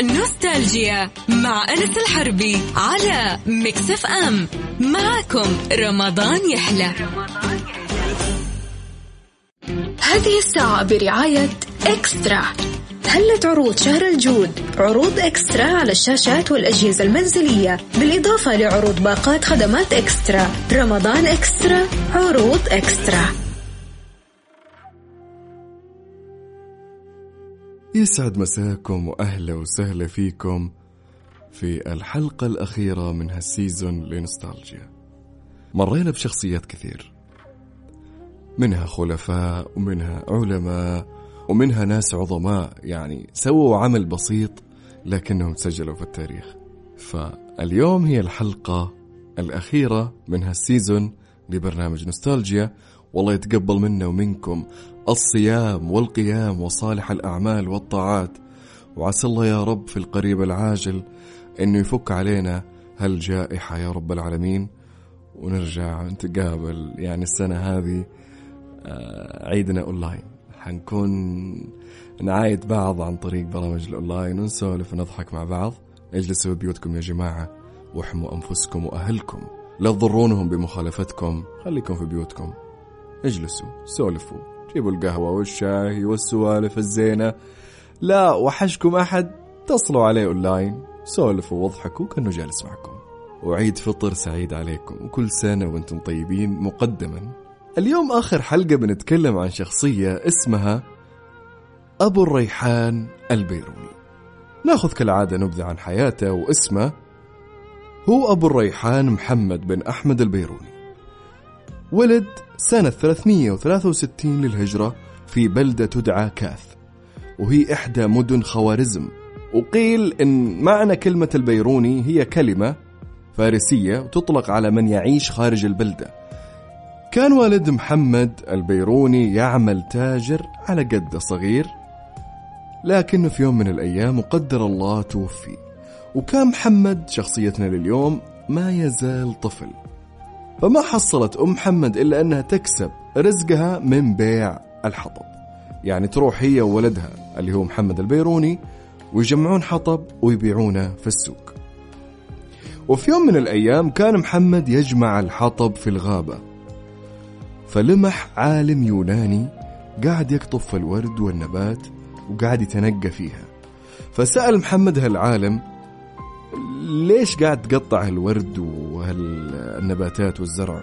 نوستالجيا مع أنس الحربي على ميكس اف ام. معكم رمضان يحلى. هذه الساعة برعاية إكسترا. هلت عروض شهر الجود؟ عروض إكسترا على الشاشات والأجهزة المنزلية بالإضافة لعروض باقات خدمات إكسترا. رمضان إكسترا عروض إكسترا. يسعد مساكم وأهلا وسهلا فيكم في الحلقة الأخيرة من هال season لنوستالجيا. مرينا بشخصيات كثير. منها خلفاء ومنها علماء ومنها ناس عظماء يعني سووا عمل بسيط لكنهم سجلوا في التاريخ. فاليوم هي الحلقة الأخيرة من هال season لبرنامج نوستالجيا. والله يتقبل منا ومنكم الصيام والقيام وصالح الأعمال والطاعات. وعسى الله يا رب في القريب العاجل أنه يفك علينا هالجائحة يا رب العالمين. ونرجع نتقابل يعني السنة هذه آه، عيدنا أونلاين. حنكون نعايد بعض عن طريق برامج الأونلاين ونسولف ونضحك مع بعض. اجلسوا بيوتكم يا جماعة واحموا أنفسكم وأهلكم. لا تضرونهم بمخالفتكم خليكم في بيوتكم. اجلسوا سولفوا. جيبوا القهوة والشاي والسوالف الزينة. لا وحشكم أحد اتصلوا عليه أونلاين. سولفوا واضحكوا كأنه جالس معكم. وعيد فطر سعيد عليكم وكل سنة وأنتم طيبين مقدما. اليوم آخر حلقة بنتكلم عن شخصية اسمها أبو الريحان البيروني نأخذ كالعادة نبذة عن حياته واسمه. هو أبو الريحان محمد بن أحمد البيروني ولد سنة 363 للهجرة في بلدة تدعى كاث وهي إحدى مدن خوارزم. وقيل إن معنى كلمة البيروني هي كلمة فارسية وتطلق على من يعيش خارج البلدة. كان والد محمد البيروني يعمل تاجر على قده صغير لكنه في يوم من الأيام وقدر الله توفي. وكان محمد شخصيتنا لليوم ما يزال طفل. فما حصلت أم محمد إلا أنها تكسب رزقها من بيع الحطب. يعني تروح هي وولدها اللي هو محمد البيروني ويجمعون حطب ويبيعونه في السوق. وفي يوم من الأيام كان محمد يجمع الحطب في الغابة. فلمح عالم يوناني قاعد يقطف الورد والنبات وقاعد يتنقى فيها. فسأل محمد هالعالم ليش قاعد تقطع هالورد وهالنباتات والزرع.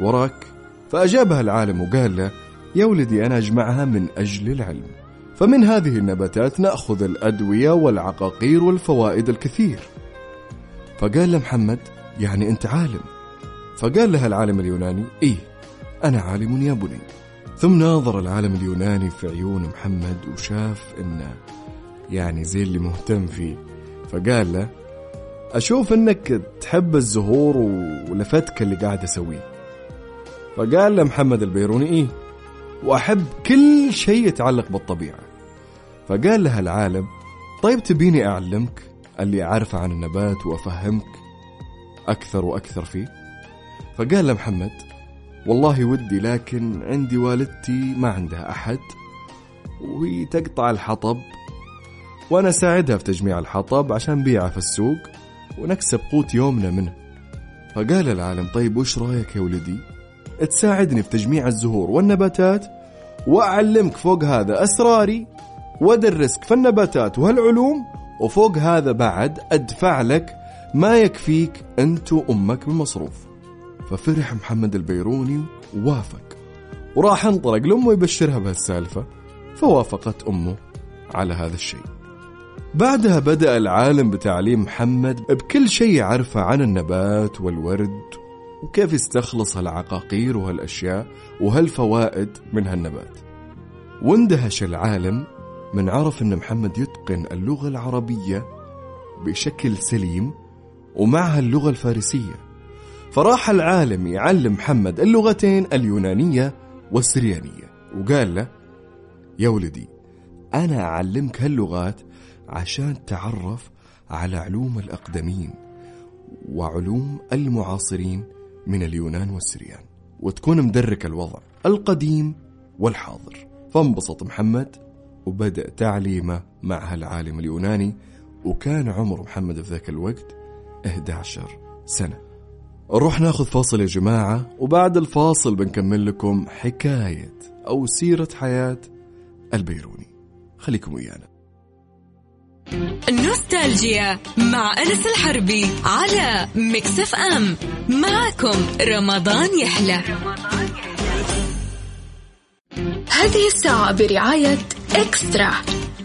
وراك فأجابها العالم وقال له يا ولدي أنا أجمعها من أجل العلم. فمن هذه النباتات نأخذ الأدوية والعقاقير والفوائد الكثير. فقال له محمد يعني أنت عالم. فقال له العالم اليوناني إيه أنا عالم يا بني. ثم ناظر العالم اليوناني في عيون محمد وشاف إنه يعني زي اللي مهتم فيه. فقال له أشوف إنك تحب الزهور ولفتك اللي قاعد أسويه. فقال له محمد البيروني إيه وأحب كل شيء يتعلق بالطبيعة. فقال له العالم طيب تبيني أعلمك اللي أعرفه عن النبات وأفهمك أكثر وأكثر فيه؟ فقال له محمد والله ودي لكن عندي والدتي ما عندها أحد وهي تقطع الحطب وأنا أساعدها في تجميع الحطب عشان بيعه في السوق. ونكسب قوت يومنا منه. فقال العالم طيب وش رأيك يا ولدي؟ تساعدني في تجميع الزهور والنباتات وأعلمك فوق هذا أسراري وأدرسك في النباتات وهالعلوم وفوق هذا بعد أدفع لك ما يكفيك أنت وأمك بالمصروف. ففرح محمد البيروني ووافق. وراح انطلق لأمه يبشرها بهالسالفة فوافقت أمه على هذا الشيء. بعدها بدأ العالم بتعليم محمد بكل شيء يعرفه عن النبات والورد وكيف يستخلص هالعقاقير وهالأشياء وهالفوائد من هالنبات. واندهش العالم من عرف أن محمد يتقن اللغة العربية بشكل سليم ومعها اللغة الفارسية. فراح العالم يعلم محمد اللغتين اليونانية والسريانية وقال له يا ولدي أنا أعلمك هاللغات عشان تعرف على علوم الأقدمين وعلوم المعاصرين من اليونان والسريان وتكون مدرك الوضع القديم والحاضر. فانبسط محمد وبدأ تعليمه مع هالعالم اليوناني وكان عمر محمد في ذاك الوقت 11 سنة. نروح ناخذ فاصل يا جماعة وبعد الفاصل بنكمل لكم حكاية أو سيرة حياة البيروني. خليكم ويانا. نوستالجيا مع أنس الحربي على مكسف أم. معكم رمضان يحلى. هذه الساعة برعاية إكسترا.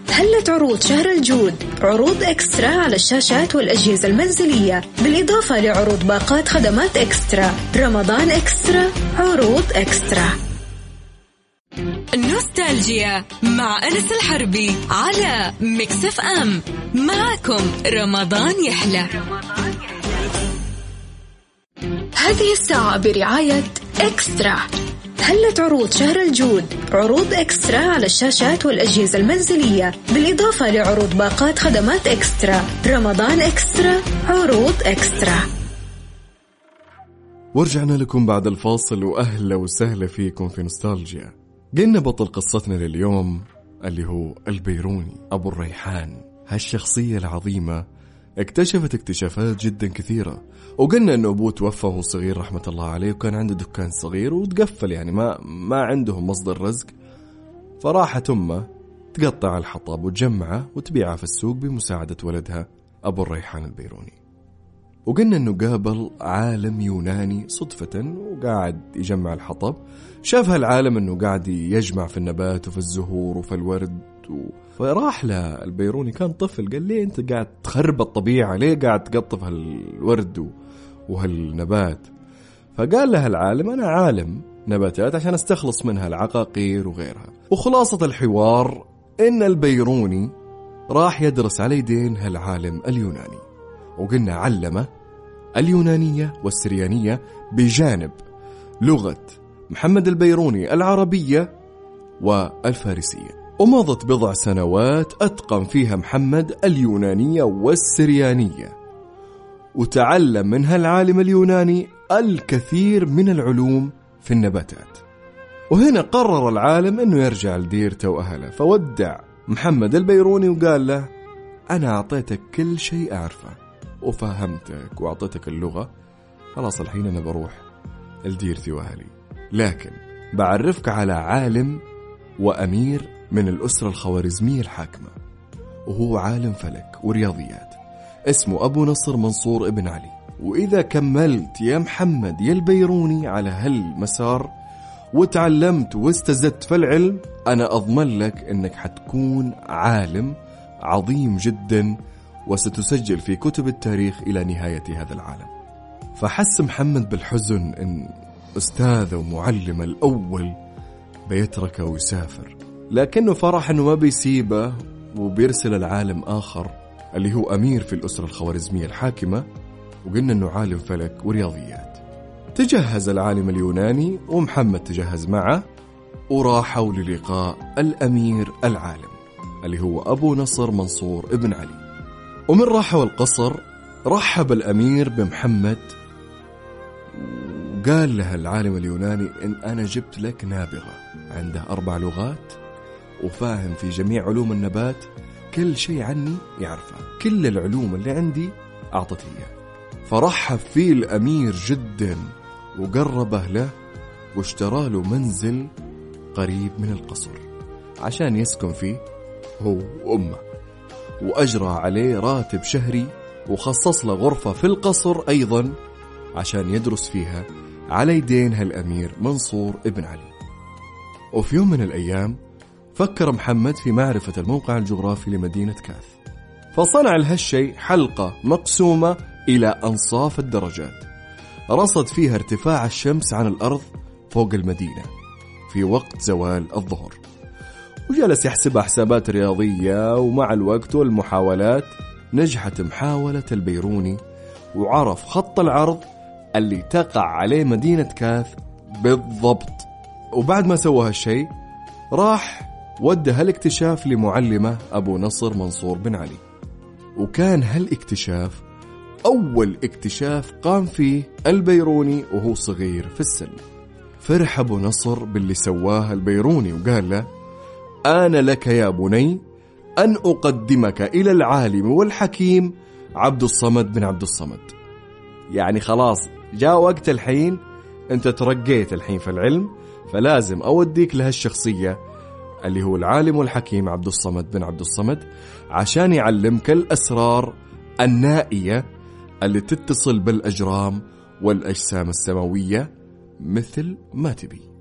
هلت عروض شهر الجود؟ عروض إكسترا على الشاشات والأجهزة المنزلية بالإضافة لعروض باقات خدمات إكسترا. رمضان إكسترا عروض إكسترا. نوستالجيا مع أنس الحربي على مكسف أم. معكم رمضان يحلى. هذه الساعة برعاية إكسترا. هلت عروض شهر الجود؟ عروض إكسترا على الشاشات والأجهزة المنزلية بالإضافة لعروض باقات خدمات إكسترا. رمضان إكسترا عروض إكسترا. ورجعنا لكم بعد الفاصل وأهلا وسهلا فيكم في نوستالجيا. قلنا بطل قصتنا لليوم اللي هو البيروني. أبو الريحان هالشخصية العظيمة اكتشفت اكتشافات جدا كثيرة وقلنا إنه أبوه توفى وهو صغير رحمة الله عليه وكان عنده دكان صغير وتقفل يعني ما ما عندهم مصدر رزق. فراحت أمه تقطع الحطب وتجمعه وتبيعه في السوق بمساعدة ولدها أبو الريحان البيروني. وقلنا إنه قابل عالم يوناني صدفة وقاعد يجمع الحطب. شاف هالعالم إنه قاعد يجمع في النبات وفي الزهور وفي الورد و... فراح له البيروني كان طفل قال ليه أنت قاعد تخرب الطبيعة؟ ليه قاعد تقطف هالورد وهالنبات؟ فقال له العالم أنا عالم نباتات عشان أستخلص منها العقاقير وغيرها. وخلاصة الحوار إن البيروني راح يدرس على يدين هالعالم اليوناني. وقلنا علمه اليونانية والسريانية بجانب لغة محمد البيروني العربية والفارسية. ومضت بضع سنوات أتقن فيها محمد اليونانية والسريانية. وتعلم منها العالم اليوناني الكثير من العلوم في النباتات. وهنا قرر العالم أنه يرجع لديرته وأهله. فودع محمد البيروني وقال له أنا أعطيتك كل شيء أعرفه. وفهمتك وأعطيتك اللغة خلاص الحين أنا بروح لديرتي وأهلي لكن بعرفك على عالم وأمير من الأسرة الخوارزمية الحاكمة وهو عالم فلك ورياضيات اسمه أبو نصر منصور ابن علي. وإذا كملت يا محمد يا البيروني على هالمسار وتعلمت واستزدت في العلم أنا أضمن لك أنك حتكون عالم عظيم جدا وستسجل في كتب التاريخ إلى نهاية هذا العالم. فحس محمد بالحزن أن أستاذه ومعلمه الأول بيتركه ويسافر. لكنه فرح أنه ما بيسيبه وبيرسل العالم آخر اللي هو أمير في الأسرة الخوارزمية الحاكمة وقلنا أنه عالم فلك ورياضيات. تجهز العالم اليوناني ومحمد تجهز معه وراحوا للقاء الأمير العالم اللي هو أبو نصر منصور ابن علي. ومن راحوا القصر رحب الأمير بمحمد وقال له العالم اليوناني إن أنا جبت لك نابغة عنده أربع لغات وفاهم في جميع علوم النبات كل شيء عني يعرفه كل العلوم اللي عندي أعطته إياه فرحب فيه الأمير جدا وقربه له واشترى له منزل قريب من القصر عشان يسكن فيه هو وأمه. وأجرى عليه راتب شهري وخصص له غرفة في القصر أيضا عشان يدرس فيها على يدين هالأمير منصور ابن علي. وفي يوم من الأيام فكر محمد في معرفة الموقع الجغرافي لمدينة كاث فصنع لهالشيء حلقة مقسومة إلى أنصاف الدرجات. رصد فيها ارتفاع الشمس عن الأرض فوق المدينة في وقت زوال الظهر. وجلس يحسبها حسابات رياضية ومع الوقت والمحاولات نجحت محاولة البيروني وعرف خط العرض اللي تقع عليه مدينة كاث بالضبط. وبعد ما سوى هالشيء راح ودى هالاكتشاف لمعلمه أبو نصر منصور بن علي. وكان هالاكتشاف أول اكتشاف قام فيه البيروني وهو صغير في السن. فرح أبو نصر باللي سواه البيروني وقال له آن لك يا بني أن أقدمك إلى العالم والحكيم عبد الصمد بن عبد الصمد. يعني خلاص جاء وقت الحين أنت ترقيت الحين في العلم فلازم أوديك لهالشخصية اللي هو العالم والحكيم عبد الصمد بن عبد الصمد عشان يعلمك الأسرار النائية اللي تتصل بالأجرام والأجسام السماوية مثل ما تبي.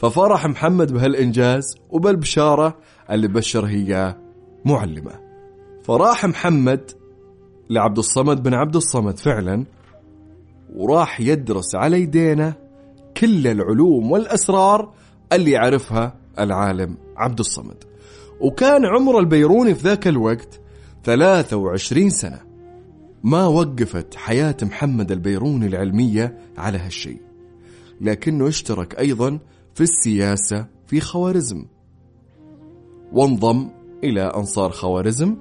ففرح محمد بهالإنجاز وبالبشارة اللي بشر هي معلمة. فراح محمد لعبد الصمد بن عبد الصمد فعلا وراح يدرس على يدينا كل العلوم والأسرار اللي يعرفها العالم عبد الصمد. وكان عمر البيروني في ذاك الوقت 23 سنة. ما وقفت حياة محمد البيروني العلمية على هالشيء. لكنه اشترك أيضا في السياسة في خوارزم. وانضم إلى أنصار خوارزم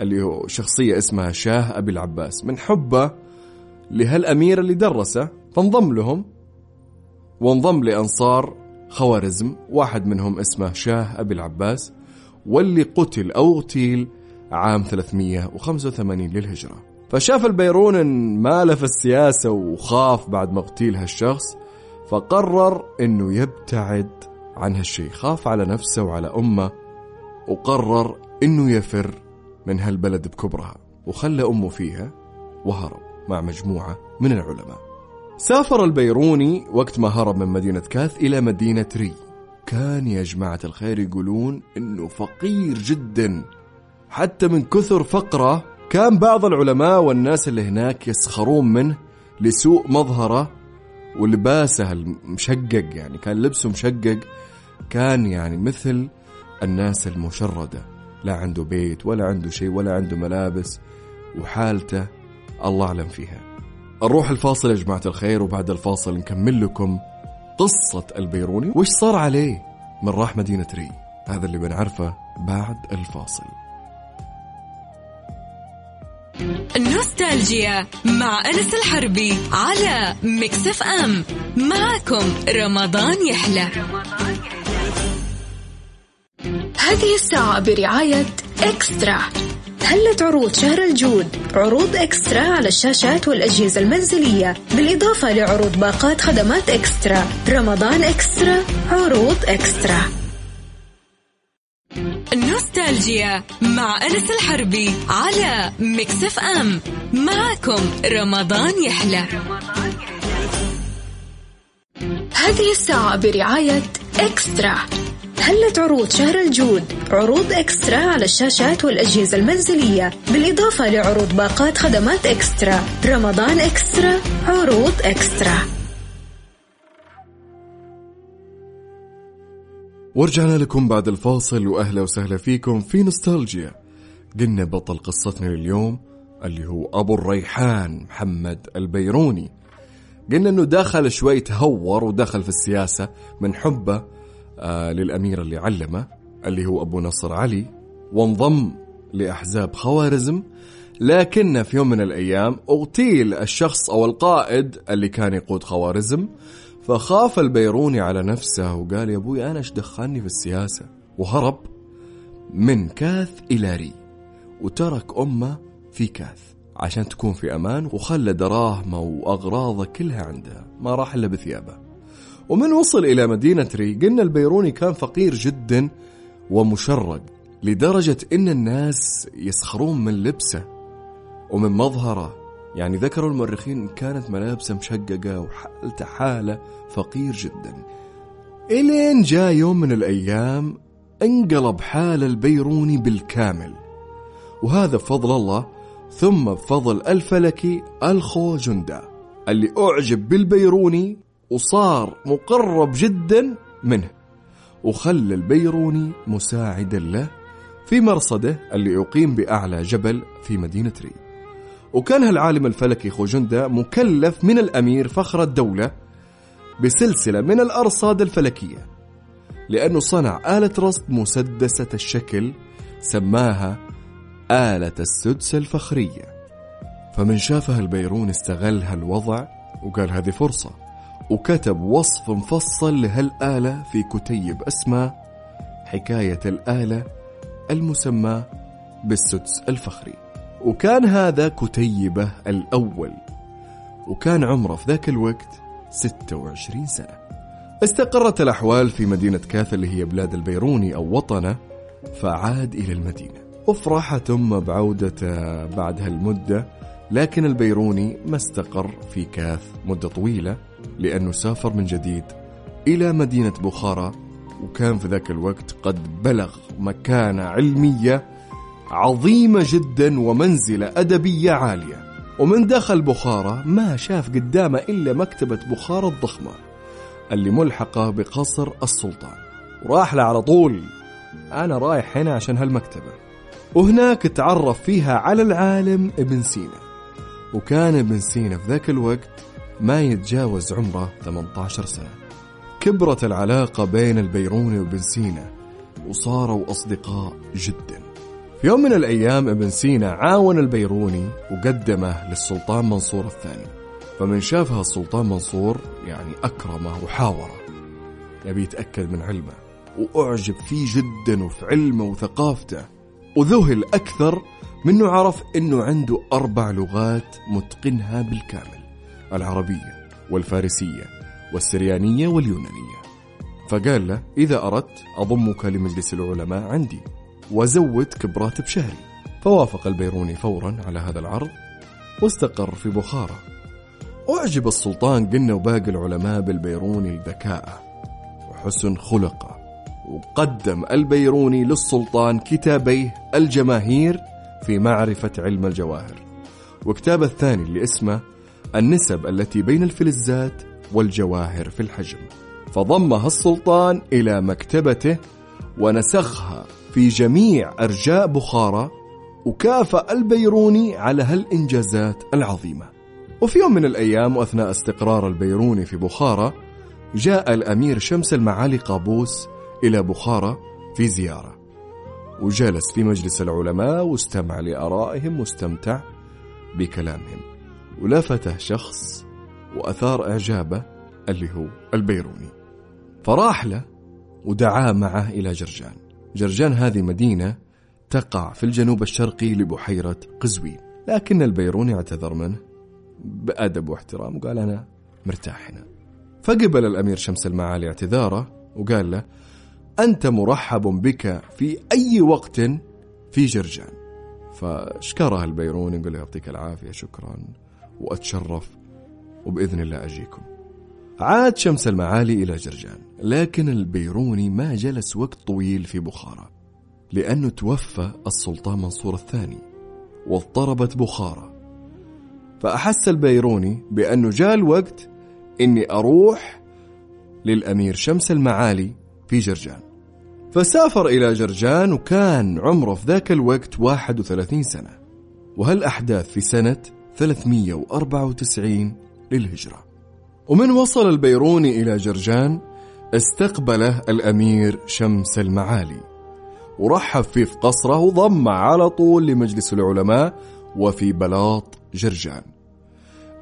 اللي هو شخصية اسمها شاه أبي العباس. من حبه لهالأمير اللي درسه فانضم لهم. وانضم لأنصار خوارزم واحد منهم اسمه شاه أبي العباس واللي قتل أو اغتيل عام 385 للهجرة. فشاف البيرون إن ماله في السياسة وخاف بعد ما اغتيل هالشخص فقرر إنه يبتعد عن هالشيء خاف على نفسه وعلى أمه وقرر إنه يفر من هالبلد بكبرها وخلى أمه فيها وهرب مع مجموعة من العلماء. سافر البيروني وقت ما هرب من مدينة كاث إلى مدينة ري. كان يا جماعة الخير يقولون إنه فقير جدا. حتى من كثر فقره كان بعض العلماء والناس اللي هناك يسخرون منه لسوء مظهره ولباسه المشقق يعني كان لبسه مشقق كان يعني مثل الناس المشردة. لا عنده بيت ولا عنده شيء ولا عنده ملابس وحالته الله أعلم فيها. نروح الفاصل يا جماعة الخير وبعد الفاصل نكمل لكم قصة البيروني. وش صار عليه من راح مدينة ري؟ هذا اللي بنعرفه بعد الفاصل. نوستالجيا مع أنس الحربي على مكسف أم معكم رمضان يحلى. هذه الساعة برعاية إكسترا. هلت عروض شهر الجود عروض إكسترا على الشاشات والأجهزة المنزلية؟ بالإضافة لعروض باقات خدمات إكسترا. رمضان إكسترا عروض إكسترا. نوستالجيا مع أنس الحربي على مكسف أم. معكم رمضان يحلى. هذه الساعة برعاية إكسترا. هلت عروض شهر الجود؟ عروض إكسترا على الشاشات والأجهزة المنزلية بالإضافة لعروض باقات خدمات إكسترا. رمضان إكسترا عروض إكسترا. ورجعنا لكم بعد الفاصل وأهلا وسهلا فيكم في نوستالجيا. قلنا بطل قصتنا لليوم اللي هو أبو الريحان محمد البيروني. قلنا أنه دخل شوي تهور ودخل في السياسة من حبه آه للأمير اللي علمه اللي هو أبو نصر علي وانضم لأحزاب خوارزم. لكن في يوم من الأيام اغتيل الشخص أو القائد اللي كان يقود خوارزم. فخاف البيروني على نفسه وقال يا أبوي أنا إيش دخلني في السياسة؟ وهرب من كاث إلى ري وترك أمه في كاث عشان تكون في أمان وخلى دراهمه وأغراضه كلها عندها ما راح إلا بثيابه. ومن وصل إلى مدينة ري قلنا البيروني كان فقير جدا ومشرد لدرجة إن الناس يسخرون من لبسه ومن مظهره. يعني ذكروا المؤرخين كانت ملابسه مشققة وحالته حالة فقير جدا. إلين جاء يوم من الأيام انقلب حال البيروني بالكامل. وهذا بفضل الله ثم بفضل الفلكي الخوجندا اللي أعجب بالبيروني وصار مقرب جدا منه وخلى البيروني مساعدا له في مرصده اللي يقيم بأعلى جبل في مدينة ريد وكان هالعالم الفلكي خوجندا مكلف من الأمير فخر الدولة بسلسلة من الأرصاد الفلكية لأنه صنع آلة رصد مسدسة الشكل سماها آلة السدس الفخرية. فمن شافها البيرون استغل هالوضع وقال هذه فرصة وكتب وصف مفصل لهالآلة في كتيب اسمه حكاية الآلة المسمى بالسدس الفخري. وكان هذا كتيبة الأول وكان عمره في ذاك الوقت 26 سنة. استقرت الأحوال في مدينة كاث اللي هي بلاد البيروني أو وطنه فعاد إلى المدينة. وفرح ثم بعودته بعد هالمدة لكن البيروني ما استقر في كاث مدة طويلة لأنه سافر من جديد إلى مدينة بخارى وكان في ذاك الوقت قد بلغ مكانة علمية عظيمة جدا ومنزلة أدبية عالية. ومن دخل بخارى ما شاف قدامه إلا مكتبة بخارى الضخمة اللي ملحقة بقصر السلطان. وراح له على طول. أنا رايح هنا عشان هالمكتبة. وهناك تعرف فيها على العالم ابن سينا. وكان ابن سينا في ذاك الوقت ما يتجاوز عمره 18 سنة. كبرت العلاقة بين البيروني وابن سينا. وصاروا أصدقاء جدا. في يوم من الأيام ابن سينا عاون البيروني وقدمه للسلطان منصور الثاني. فمن شافها السلطان منصور يعني أكرمه وحاوره. يبي يتأكد من علمه. وأعجب فيه جدا وفي علمه وثقافته. وذهل أكثر منه عرف أنه عنده أربع لغات متقنها بالكامل. العربية والفارسية والسريانية واليونانية. فقال له إذا أردت أضمك لمجلس العلماء عندي. وزودك براتب شهري فوافق البيروني فورا على هذا العرض واستقر في بخارى أعجب السلطان قلنا وباقي العلماء بالبيروني لذكائه وحسن خلقه. وقدم البيروني للسلطان كتابيه الجماهير في معرفة علم الجواهر. وكتابه الثاني اللي اسمه النسب التي بين الفلزات والجواهر في الحجم. فضمها السلطان إلى مكتبته ونسخها في جميع أرجاء بخارى وكافأ البيروني على هالإنجازات العظيمة. وفي يوم من الأيام وأثناء استقرار البيروني في بخارى جاء الأمير شمس المعالي قابوس إلى بخارى في زيارة. وجلس في مجلس العلماء واستمع لآرائهم واستمتع بكلامهم. ولفته شخص وأثار إعجابه اللي هو البيروني. فراح له ودعاه معه إلى جرجان. جرجان هذه مدينة تقع في الجنوب الشرقي لبحيرة قزوين. لكن البيروني اعتذر منه بأدب واحترام وقال أنا مرتاح هنا. فقبل الأمير شمس المعالي اعتذاره وقال له أنت مرحب بك في أي وقت في جرجان. فاشكره البيروني يقول يعطيك العافية شكرا وأتشرف وبإذن الله أجيكم. عاد شمس المعالي إلى جرجان. لكن البيروني ما جلس وقت طويل في بخارى لأنه توفى السلطان منصور الثاني واضطربت بخارى. فأحس البيروني بأنه جاء الوقت إني أروح للأمير شمس المعالي في جرجان. فسافر إلى جرجان وكان عمره في ذاك الوقت 31 سنة وهالأحداث في سنة 394 للهجرة. ومن وصل البيروني إلى جرجان استقبله الأمير شمس المعالي. ورحب فيه في قصره وضم على طول لمجلس العلماء وفي بلاط جرجان.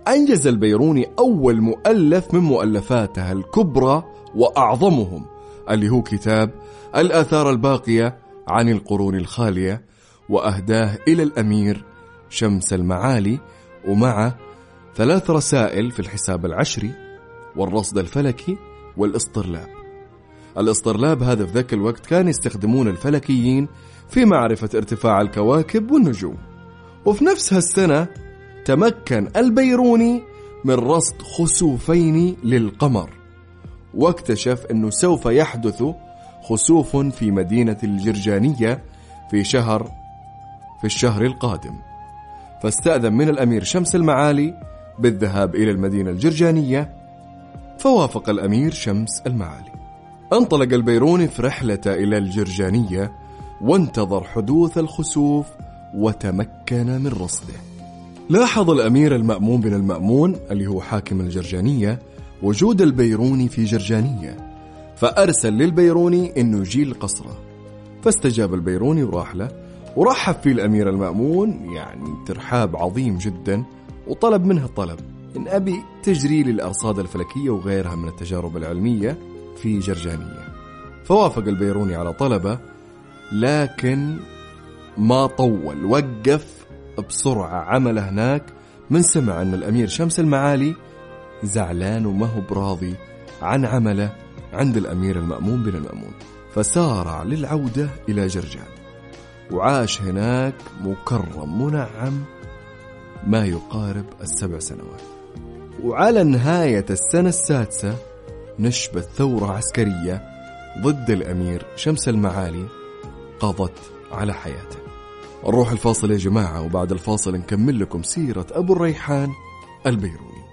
أنجز البيروني أول مؤلف من مؤلفاته الكبرى وأعظمهم اللي هو كتاب الآثار الباقية عن القرون الخالية وأهداه إلى الأمير شمس المعالي ومع ثلاث رسائل في الحساب العشري والرصد الفلكي والاسطرلاب الاسطرلاب هذا في ذاك الوقت كان يستخدمون الفلكيين في معرفة ارتفاع الكواكب والنجوم. وفي نفس هالسنة تمكن البيروني من رصد خسوفين للقمر. واكتشف أنه سوف يحدث خسوف في مدينة الجرجانية في شهر في الشهر القادم. فاستأذن من الأمير شمس المعالي بالذهاب إلى المدينة الجرجانية فوافق الأمير شمس المعالي. انطلق البيروني في رحلته إلى الجرجانية وانتظر حدوث الخسوف وتمكن من رصده. لاحظ الأمير المأمون بن المأمون اللي هو حاكم الجرجانية وجود البيروني في جرجانية فأرسل للبيروني أنه يجي لقصره فاستجاب البيروني وراح له ورحب فيه الأمير المأمون يعني ترحاب عظيم جدا وطلب منه طلب إن أبي تجري للأرصاد الفلكية وغيرها من التجارب العلمية في جرجانية. فوافق البيروني على طلبه لكن ما طول وقف بسرعة عمله هناك من سمع أن الأمير شمس المعالي زعلان وما هو براضي عن عمله عند الأمير المأمون بن المأمون. فسارع للعودة إلى جرجان وعاش هناك مكرم منعم ما يقارب السبع سنوات. وعلى نهاية السنة السادسة نشبت ثورة عسكرية ضد الأمير شمس المعالي قضت على حياته. نروح الفاصل يا جماعة وبعد الفاصل نكمل لكم سيرة أبو الريحان البيروني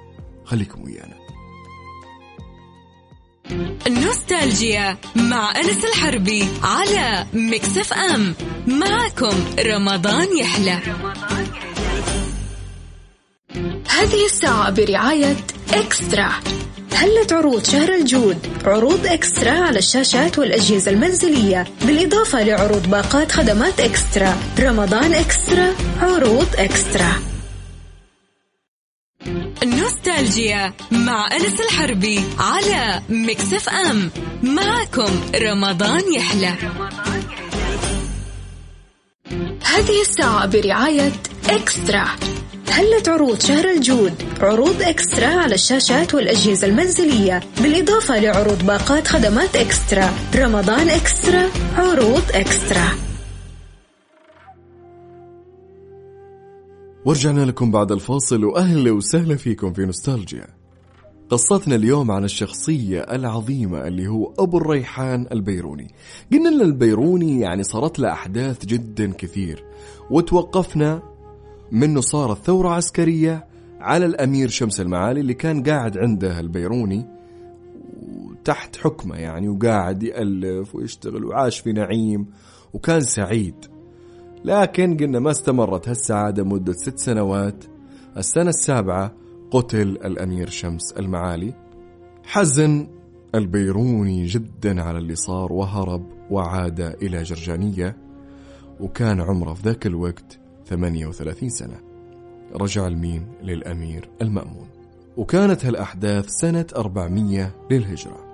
خليكم ويانا. نوستالجيا مع أنس الحربي على مكسف أم. معكم رمضان يحلى. هذه الساعة برعاية إكسترا. هلت عروض شهر الجود؟ عروض إكسترا على الشاشات والأجهزة المنزلية. بالإضافة لعروض باقات خدمات إكسترا. رمضان إكسترا عروض إكسترا. نوستالجيا مع أنس الحربي على مكسف أم. معكم رمضان يحلى. هذه الساعة برعاية إكسترا. هلت عروض شهر الجود. عروض إكسترا على الشاشات والأجهزة المنزلية. بالإضافة لعروض باقات خدمات إكسترا. رمضان إكسترا عروض إكسترا. ورجعنا لكم بعد الفاصل. وأهلا وسهلا فيكم في نوستالجيا. قصتنا اليوم عن الشخصية العظيمة اللي هو أبو الريحان البيروني. قلنا لنا البيروني يعني صارت له أحداث جدا كثير. وتوقفنا منه صارت ثورة عسكرية على الأمير شمس المعالي اللي كان قاعد عنده البيروني تحت حكمه يعني وقاعد يألف ويشتغل وعاش في نعيم وكان سعيد. لكن قلنا ما استمرت هالسعادة مدة ست سنوات. السنة السابعة قتل الأمير شمس المعالي. حزن البيروني جدا على اللي صار وهرب وعاد إلى جرجانية وكان عمره في ذاك الوقت 38 سنة. رجع المين للأمير المأمون. وكانت هالأحداث سنة 400 للهجرة.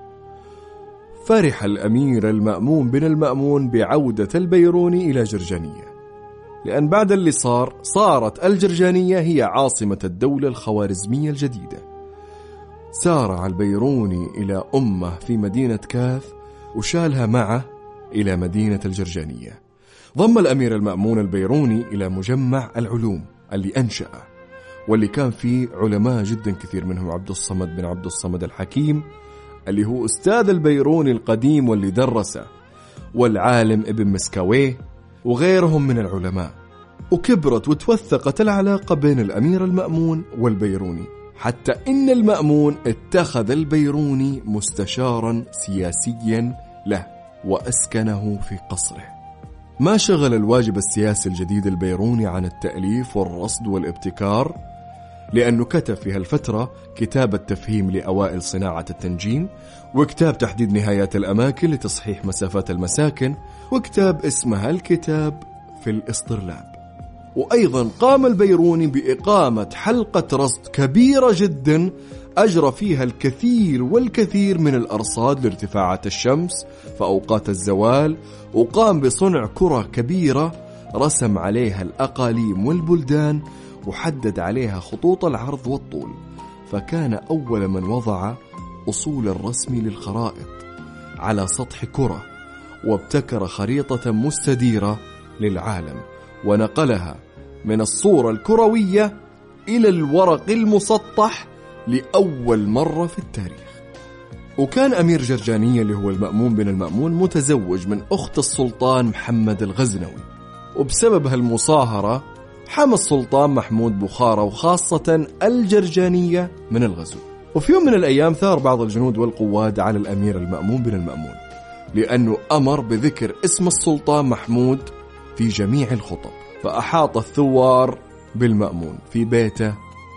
فرح الأمير المأمون بن المأمون بعودة البيروني إلى جرجانية. لأن بعد اللي صار صارت الجرجانية هي عاصمة الدولة الخوارزمية الجديدة. سارع البيروني إلى أمه في مدينة كاف وشالها معه إلى مدينة الجرجانية. ضم الأمير المأمون البيروني إلى مجمع العلوم اللي أنشأه واللي كان فيه علماء جدا كثير منهم عبد الصمد بن عبد الصمد الحكيم اللي هو أستاذ البيروني القديم واللي درسه والعالم ابن مسكاويه وغيرهم من العلماء. وكبرت وتوثقت العلاقة بين الأمير المأمون والبيروني حتى إن المأمون اتخذ البيروني مستشارا سياسيا له وأسكنه في قصره. ما شغل الواجب السياسي الجديد البيروني عن التأليف والرصد والابتكار؟ لأنه كتب في هالفترة كتاب التفهيم لأوائل صناعة التنجيم وكتاب تحديد نهايات الأماكن لتصحيح مسافات المساكن وكتاب اسمه الكتاب في الإسطرلاب وأيضا قام البيروني بإقامة حلقة رصد كبيرة جدا أجرى فيها الكثير والكثير من الأرصاد لارتفاعات الشمس في أوقات الزوال وقام بصنع كرة كبيرة رسم عليها الأقاليم والبلدان وحدد عليها خطوط العرض والطول. فكان أول من وضع أصول الرسم للخرائط على سطح كرة وابتكر خريطة مستديرة للعالم ونقلها من الصورة الكروية إلى الورق المسطح لأول مرة في التاريخ. وكان أمير جرجانية اللي هو المأمون بن المأمون متزوج من أخت السلطان محمد الغزنوي. وبسبب هالمصاهرة حمى السلطان محمود بخارى وخاصة الجرجانية من الغزو. وفي يوم من الأيام ثار بعض الجنود والقواد على الأمير المأمون بن المأمون لأنه أمر بذكر اسم السلطان محمود في جميع الخطب فأحاط الثوار بالمأمون في بيته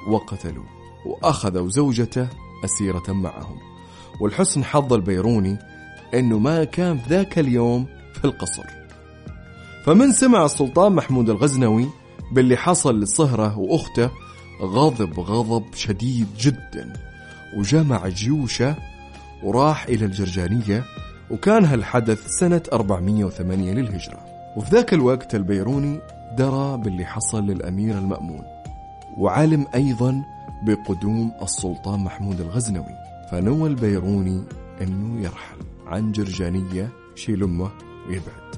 وقتلوه. وأخذوا زوجته أسيرة معهم. والحسن حظ البيروني أنه ما كان في ذاك اليوم في القصر. فمن سمع السلطان محمود الغزنوي باللي حصل لصهرة وأخته غضب غضب شديد جدا. وجمع جيوشه وراح إلى الجرجانية وكان هالحدث سنة 408 للهجرة. وفي ذاك الوقت البيروني درى باللي حصل للأمير المأمون. وعلم أيضا بقدوم السلطان محمود الغزنوي. فنوى البيروني أنه يرحل. عن جرجانية يشيل أمه ويبعد.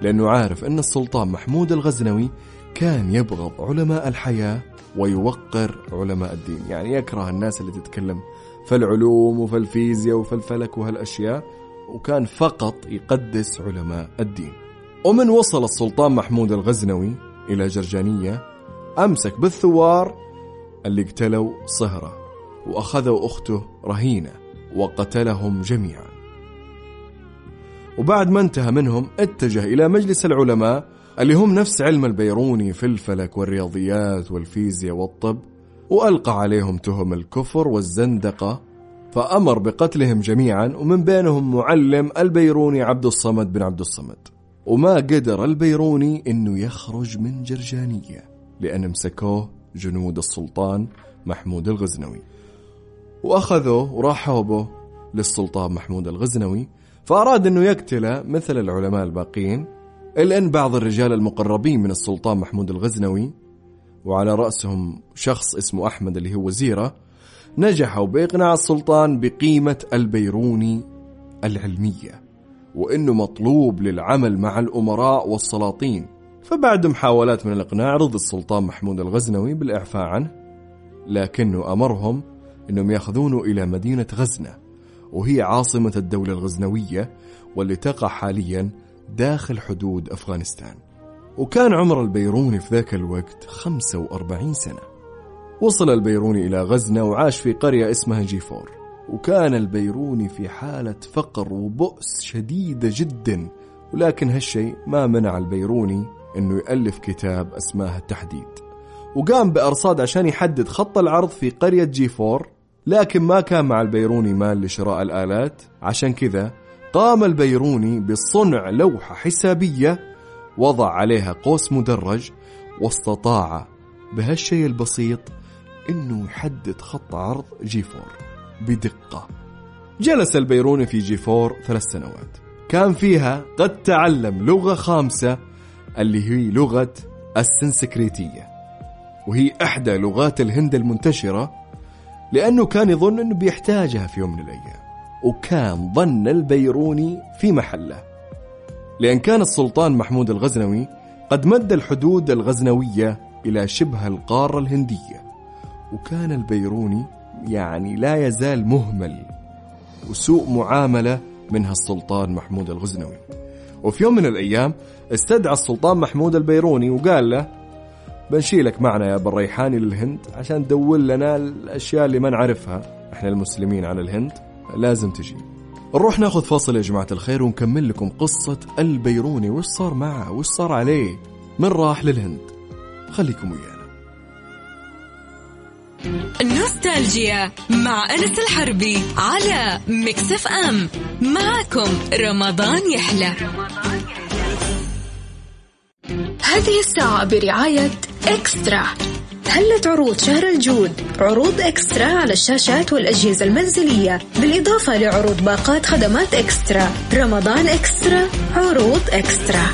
لأنه عارف أن السلطان محمود الغزنوي كان يبغض علماء الحياة ويوقر علماء الدين. يعني يكره الناس اللي تتكلم في العلوم وفي الفيزياء وفي الفلك وهالأشياء وكان فقط يقدس علماء الدين. ومن وصل السلطان محمود الغزنوي إلى جرجانية أمسك بالثوار اللي قتلوا صهرة وأخذوا أخته رهينة وقتلهم جميعا. وبعد ما انتهى منهم اتجه إلى مجلس العلماء اللي هم نفس علم البيروني في الفلك والرياضيات والفيزياء والطب وألقى عليهم تهم الكفر والزندقة فأمر بقتلهم جميعا ومن بينهم معلم البيروني عبد الصمد بن عبد الصمد. وما قدر البيروني إنه يخرج من جرجانية لأن مسكوه جنود السلطان محمود الغزنوي. وأخذوه وراحوا به للسلطان محمود الغزنوي فأراد أنه يقتله مثل العلماء الباقين إلا أن بعض الرجال المقربين من السلطان محمود الغزنوي وعلى رأسهم شخص اسمه أحمد اللي هو وزيره نجحوا بإقناع السلطان بقيمة البيروني العلمية وأنه مطلوب للعمل مع الأمراء والسلاطين. فبعد محاولات من الإقناع رضي السلطان محمود الغزنوي بالإعفاء عنه لكنه أمرهم أنهم يأخذونه إلى مدينة غزنة وهي عاصمة الدولة الغزنوية واللي تقع حاليا داخل حدود أفغانستان. وكان عمر البيروني في ذاك الوقت 45 سنة. وصل البيروني إلى غزنة وعاش في قرية اسمها جيفور. وكان البيروني في حالة فقر وبؤس شديدة جدا ولكن هالشيء ما منع البيروني إنه يألف كتاب اسماه التحديد. وقام بأرصاد عشان يحدد خط العرض في قرية جيفور لكن ما كان مع البيروني مال لشراء الآلات. عشان كذا قام البيروني بصنع لوحة حسابية وضع عليها قوس مدرج واستطاع بهالشيء البسيط إنه يحدد خط عرض جي فور بدقة. جلس البيروني في جي فور ثلاث سنوات. كان فيها قد تعلم لغة خامسة اللي هي لغة السنسكريتية وهي إحدى لغات الهند المنتشرة لأنه كان يظن أنه بيحتاجها في يوم من الأيام وكان ظن البيروني في محله. لأن كان السلطان محمود الغزنوي قد مد الحدود الغزنوية إلى شبه القارة الهندية وكان البيروني يعني لا يزال مهمل وسوء معاملة منها السلطان محمود الغزنوي. وفي يوم من الأيام استدعى السلطان محمود البيروني وقال له بنشيلك معنا يا ابو الريحاني للهند عشان تدور لنا الأشياء اللي ما نعرفها. إحنا المسلمين عن الهند لازم تجي. نروح ناخذ فاصل يا جماعة الخير ونكمل لكم قصة البيروني. وش صار معه؟ وش صار عليه؟ من راح للهند؟ خليكم ويانا. نوستالجيا مع أنس الحربي على مكسف أم. معكم رمضان يحلى. هذه الساعة برعاية إكسترا. هلت عروض شهر الجود؟ عروض إكسترا على الشاشات والأجهزة المنزلية. بالإضافة لعروض باقات خدمات إكسترا. رمضان إكسترا عروض إكسترا.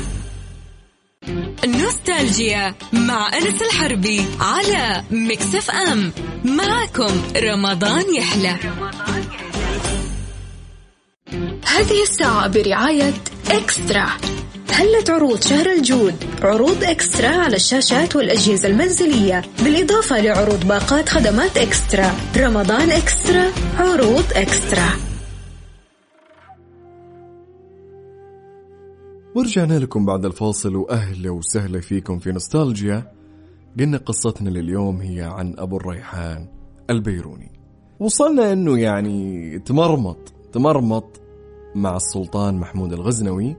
نوستالجيا مع أنس الحربي على مكسف أم. معكم رمضان يحلى. هذه الساعة برعاية إكسترا. هلت عروض شهر الجود عروض إكسترا على الشاشات والأجهزة المنزلية بالإضافة لعروض باقات خدمات إكسترا. رمضان إكسترا عروض إكسترا. ورجعنا لكم بعد الفاصل وأهلا وسهلا فيكم في نوستالجيا. قلنا قصتنا لليوم هي عن أبو الريحان البيروني. وصلنا أنه يعني تمرمط تمرمط مع السلطان محمود الغزنوي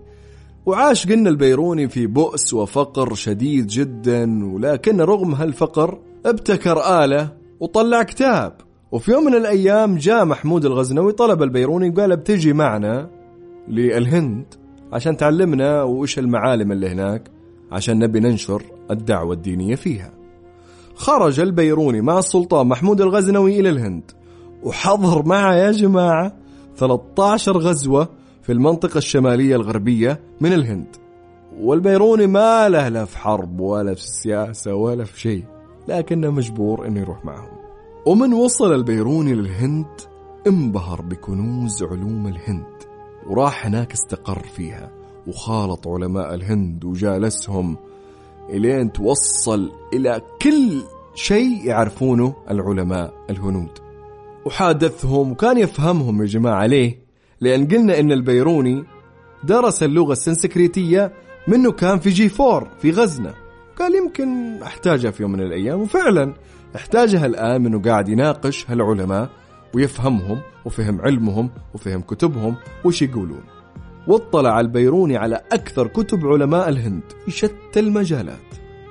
وعاش قلنا البيروني في بؤس وفقر شديد جدا ولكن رغم هالفقر ابتكر آلة وطلع كتاب. وفي يوم من الأيام جاء محمود الغزنوي طلب البيروني وقال بتجي معنا للهند عشان تعلمنا وش المعالم اللي هناك عشان نبي ننشر الدعوة الدينية فيها. خرج البيروني مع السلطان محمود الغزنوي إلى الهند وحضر معه يا جماعة 13 غزوة في المنطقة الشمالية الغربية من الهند. والبيروني ما له لا في حرب ولا في السياسة ولا في شيء لكنه مجبور إنه يروح معهم. ومن وصل البيروني للهند انبهر بكنوز علوم الهند وراح هناك استقر فيها وخالط علماء الهند وجالسهم إلين توصل إلى كل شيء يعرفونه العلماء الهنود. وحادثهم وكان يفهمهم يا جماعة ليه؟ لأن قلنا إن البيروني درس اللغة السنسكريتية منه كان في جي فور في غزنة. قال يمكن أحتاجها في يوم من الأيام وفعلا احتاجها الآن منه قاعد يناقش هالعلماء ويفهمهم وفهم علمهم وفهم كتبهم وش يقولون. واطلع البيروني على أكثر كتب علماء الهند شتى المجالات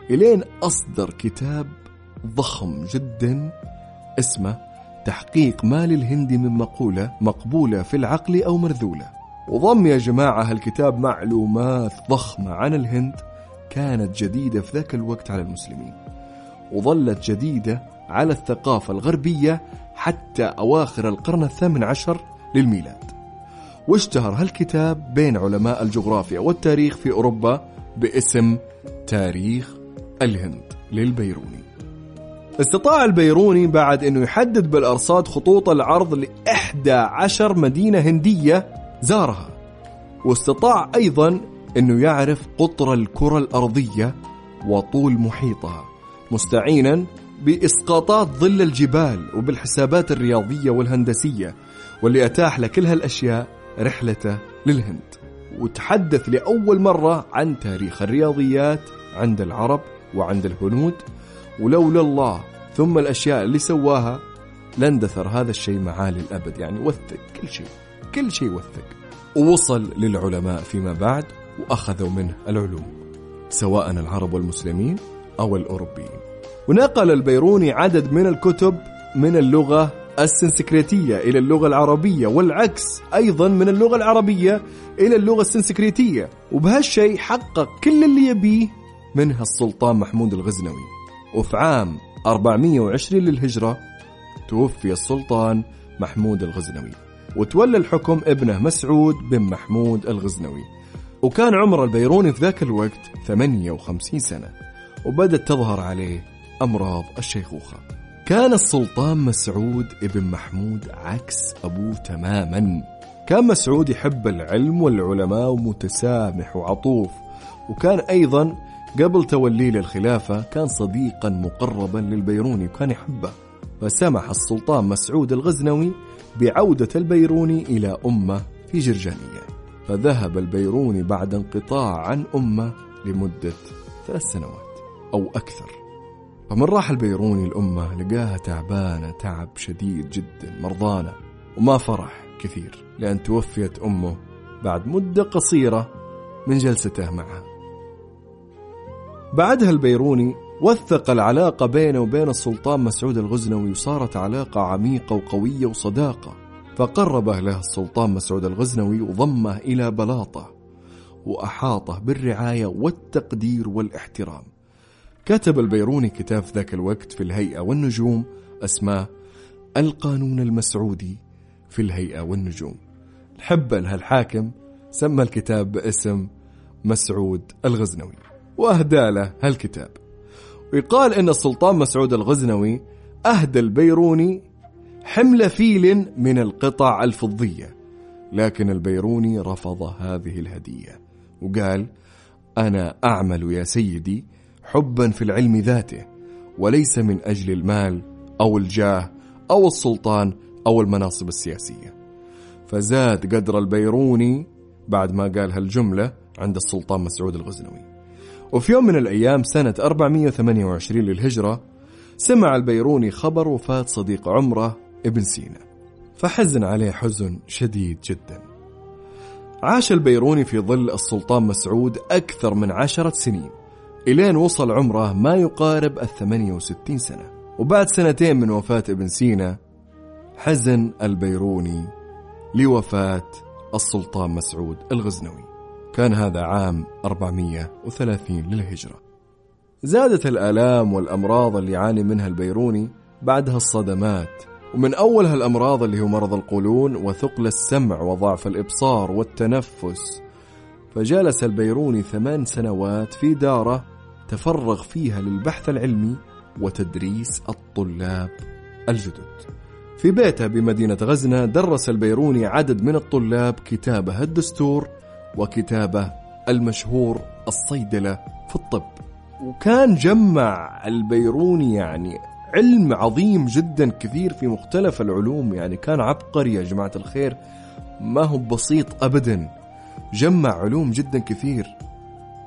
إلين أصدر كتاب ضخم جدا اسمه تحقيق ما للهند من مقولة مقبولة في العقل أو مرذولة. وضم يا جماعة هالكتاب معلومات ضخمة عن الهند كانت جديدة في ذاك الوقت على المسلمين. وظلت جديدة على الثقافة الغربية حتى أواخر القرن الثامن عشر للميلاد. واشتهر هالكتاب بين علماء الجغرافيا والتاريخ في أوروبا باسم تاريخ الهند للبيروني. استطاع البيروني بعد أنه يحدد بالأرصاد خطوط العرض لإحدى عشر مدينة هندية زارها واستطاع أيضا أنه يعرف قطر الكرة الأرضية وطول محيطها مستعينا بإسقاطات ظل الجبال وبالحسابات الرياضية والهندسية واللي أتاح لكل هالأشياء رحلته للهند وتحدث لأول مرة عن تاريخ الرياضيات عند العرب وعند الهنود ولولا الله ثم الأشياء اللي سواها لاندثر هذا الشيء معاه للأبد يعني وثق كل شيء كل شيء وثق. ووصل للعلماء فيما بعد وأخذوا منه العلوم سواء العرب والمسلمين أو الأوروبيين. ونقل البيروني عدد من الكتب من اللغة السنسكريتية إلى اللغة العربية والعكس أيضا من اللغة العربية إلى اللغة السنسكريتية. وبهالشيء حقق كل اللي يبيه منها السلطان محمود الغزنوي. وفي عام 420 للهجرة توفي السلطان محمود الغزنوي وتولى الحكم ابنه مسعود بن محمود الغزنوي. وكان عمر البيروني في ذاك الوقت 58 سنة وبدت تظهر عليه أمراض الشيخوخة. كان السلطان مسعود ابن محمود عكس أبوه تماما. كان مسعود يحب العلم والعلماء ومتسامح وعطوف وكان أيضا قبل توليه للخلافة كان صديقا مقربا للبيروني وكان يحبه. فسمح السلطان مسعود الغزنوي بعودة البيروني إلى أمه في جرجانية. فذهب البيروني بعد انقطاع عن أمه لمدة ثلاث سنوات أو أكثر. فمن راح البيروني الأمة لقاها تعبانة تعب شديد جدا مرضانة. وما فرح كثير لأن توفيت أمه بعد مدة قصيرة من جلسته معها بعدها البيروني وثق العلاقة بينه وبين السلطان مسعود الغزنوي وصارت علاقة عميقة وقوية وصداقة. فقربه له السلطان مسعود الغزنوي وضمه إلى بلاطة وأحاطه بالرعاية والتقدير والاحترام. كتب البيروني كتاب في ذاك الوقت في الهيئة والنجوم أسماه القانون المسعودي في الهيئة والنجوم. الحبة لهالحاكم سمى الكتاب باسم مسعود الغزنوي. وأهدى له هالكتاب. ويقال أن السلطان مسعود الغزنوي أهدى البيروني حمل فيل من القطع الفضية لكن البيروني رفض هذه الهدية وقال أنا أعمل يا سيدي حبا في العلم ذاته وليس من أجل المال أو الجاه أو السلطان أو المناصب السياسية. فزاد قدر البيروني بعد ما قال هالجملة عند السلطان مسعود الغزنوي. وفي يوم من الأيام سنة 428 للهجرة سمع البيروني خبر وفاة صديق عمرة ابن سينا فحزن عليه حزن شديد جدا. عاش البيروني في ظل السلطان مسعود أكثر من عشرة سنين إلين وصل عمرة ما يقارب الثمانية وستين سنة. وبعد سنتين من وفاة ابن سينا حزن البيروني لوفاة السلطان مسعود الغزنوي. كان هذا عام 430 للهجرة. زادت الآلام والأمراض اللي يعاني منها البيروني بعدها الصدمات ومن أول هالأمراض اللي هو مرض القولون وثقل السمع وضعف الإبصار والتنفس. فجلس البيروني ثمان سنوات في دارة تفرغ فيها للبحث العلمي وتدريس الطلاب الجدد. في بيته بمدينة غزنة درس البيروني عدد من الطلاب كتابه الدستور وكتابه المشهور الصيدلة في الطب. وكان جمع البيروني يعني علم عظيم جدا كثير في مختلف العلوم. يعني كان عبقري يا جماعة الخير ما هو بسيط أبدا. جمع علوم جدا كثير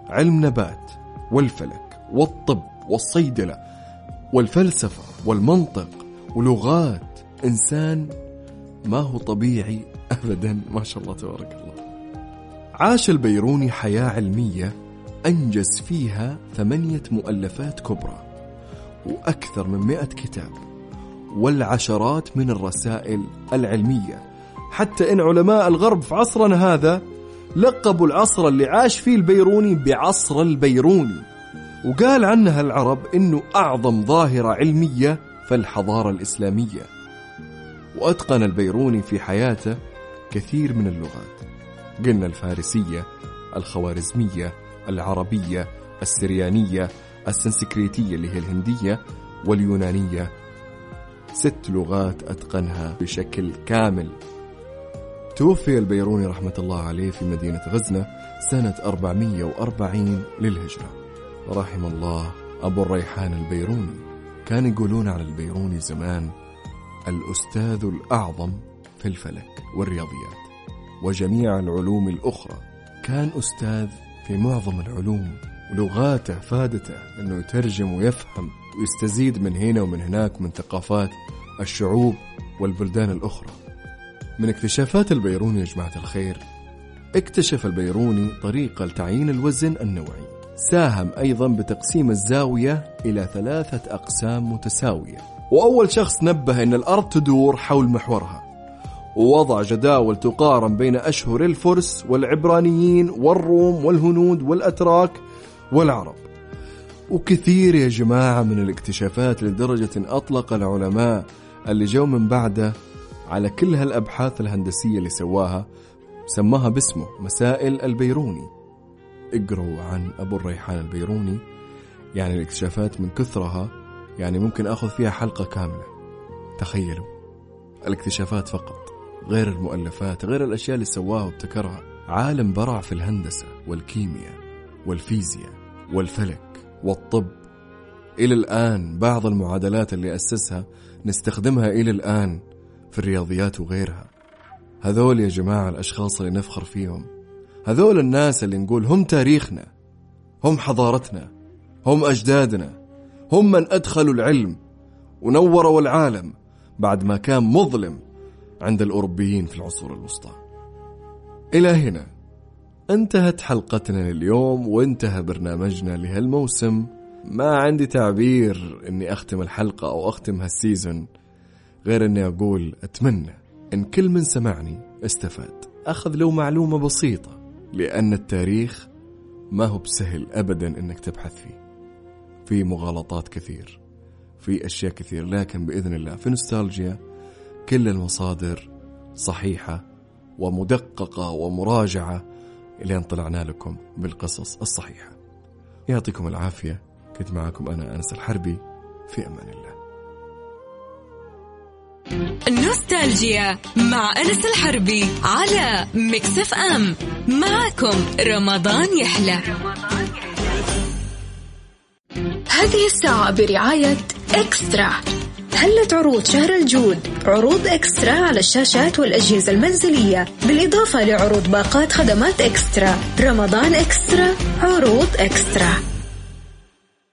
علم نبات والفلك والطب والصيدلة والفلسفة والمنطق ولغات. إنسان ما هو طبيعي أبدا. ما شاء الله تبارك الله. عاش البيروني حياة علمية أنجز فيها ثمانية مؤلفات كبرى وأكثر من مئة كتاب والعشرات من الرسائل العلمية. حتى إن علماء الغرب في عصرنا هذا لقبوا العصر اللي عاش فيه البيروني بعصر البيروني وقال عنها العرب إنه أعظم ظاهرة علمية في الحضارة الإسلامية. وأتقن البيروني في حياته كثير من اللغات. قلنا الفارسية الخوارزمية العربية السريانية السنسكريتية اللي هي الهندية واليونانية. ست لغات أتقنها بشكل كامل. توفي البيروني رحمة الله عليه في مدينة غزنة سنة 440 للهجرة. رحم الله أبو الريحان البيروني. كان يقولون على البيروني زمان الأستاذ الأعظم في الفلك والرياضيات. وجميع العلوم الأخرى. كان أستاذ في معظم العلوم ولغاته فادتة أنه يترجم ويفهم ويستزيد من هنا ومن هناك من ثقافات الشعوب والبلدان الأخرى. من اكتشافات البيروني يا جماعة الخير اكتشف البيروني طريقة لتعيين الوزن النوعي. ساهم أيضا بتقسيم الزاوية إلى ثلاثة أقسام متساوية. وأول شخص نبه أن الأرض تدور حول محورها. ووضع جداول تقارن بين أشهر الفرس والعبرانيين والروم والهنود والأتراك والعرب. وكثير يا جماعة من الاكتشافات لدرجة أطلق العلماء اللي جو من بعده على كل هالأبحاث الهندسية اللي سواها سماها باسمه مسائل البيروني. اقروا عن أبو الريحان البيروني يعني الاكتشافات من كثرها يعني ممكن أخذ فيها حلقة كاملة. تخيلوا الاكتشافات فقط. غير المؤلفات غير الأشياء اللي سواها وابتكرها. عالم برع في الهندسة والكيمياء والفيزياء والفلك والطب. إلى الآن بعض المعادلات اللي أسسها نستخدمها إلى الآن في الرياضيات وغيرها. هذول يا جماعة الأشخاص اللي نفخر فيهم. هذول الناس اللي نقول هم تاريخنا هم حضارتنا هم أجدادنا هم من أدخلوا العلم ونوروا العالم بعد ما كان مظلم عند الأوروبيين في العصور الوسطى. إلى هنا انتهت حلقتنا اليوم وانتهى برنامجنا لهالموسم ما عندي تعبير إني أختم الحلقة أو اختم هالسيزون غير إني أقول أتمنى إن كل من سمعني استفاد. أخذ لو معلومة بسيطة لأن التاريخ ما هو بسهل ابدا إنك تبحث فيه. في مغالطات كثير في أشياء كثير لكن بإذن الله في نوستالجيا كل المصادر صحيحة ومدققة ومراجعة لين طلعنا لكم بالقصص الصحيحة. يعطيكم العافية. كنت معكم أنا أنس الحربي. في أمان الله. نوستالجيا مع أنس الحربي على مكسف أم. معكم رمضان يحلى. هذه الساعة برعاية إكسترا. هلت عروض شهر الجود؟ عروض إكسترا على الشاشات والأجهزة المنزلية. بالإضافة لعروض باقات خدمات إكسترا. رمضان إكسترا عروض إكسترا.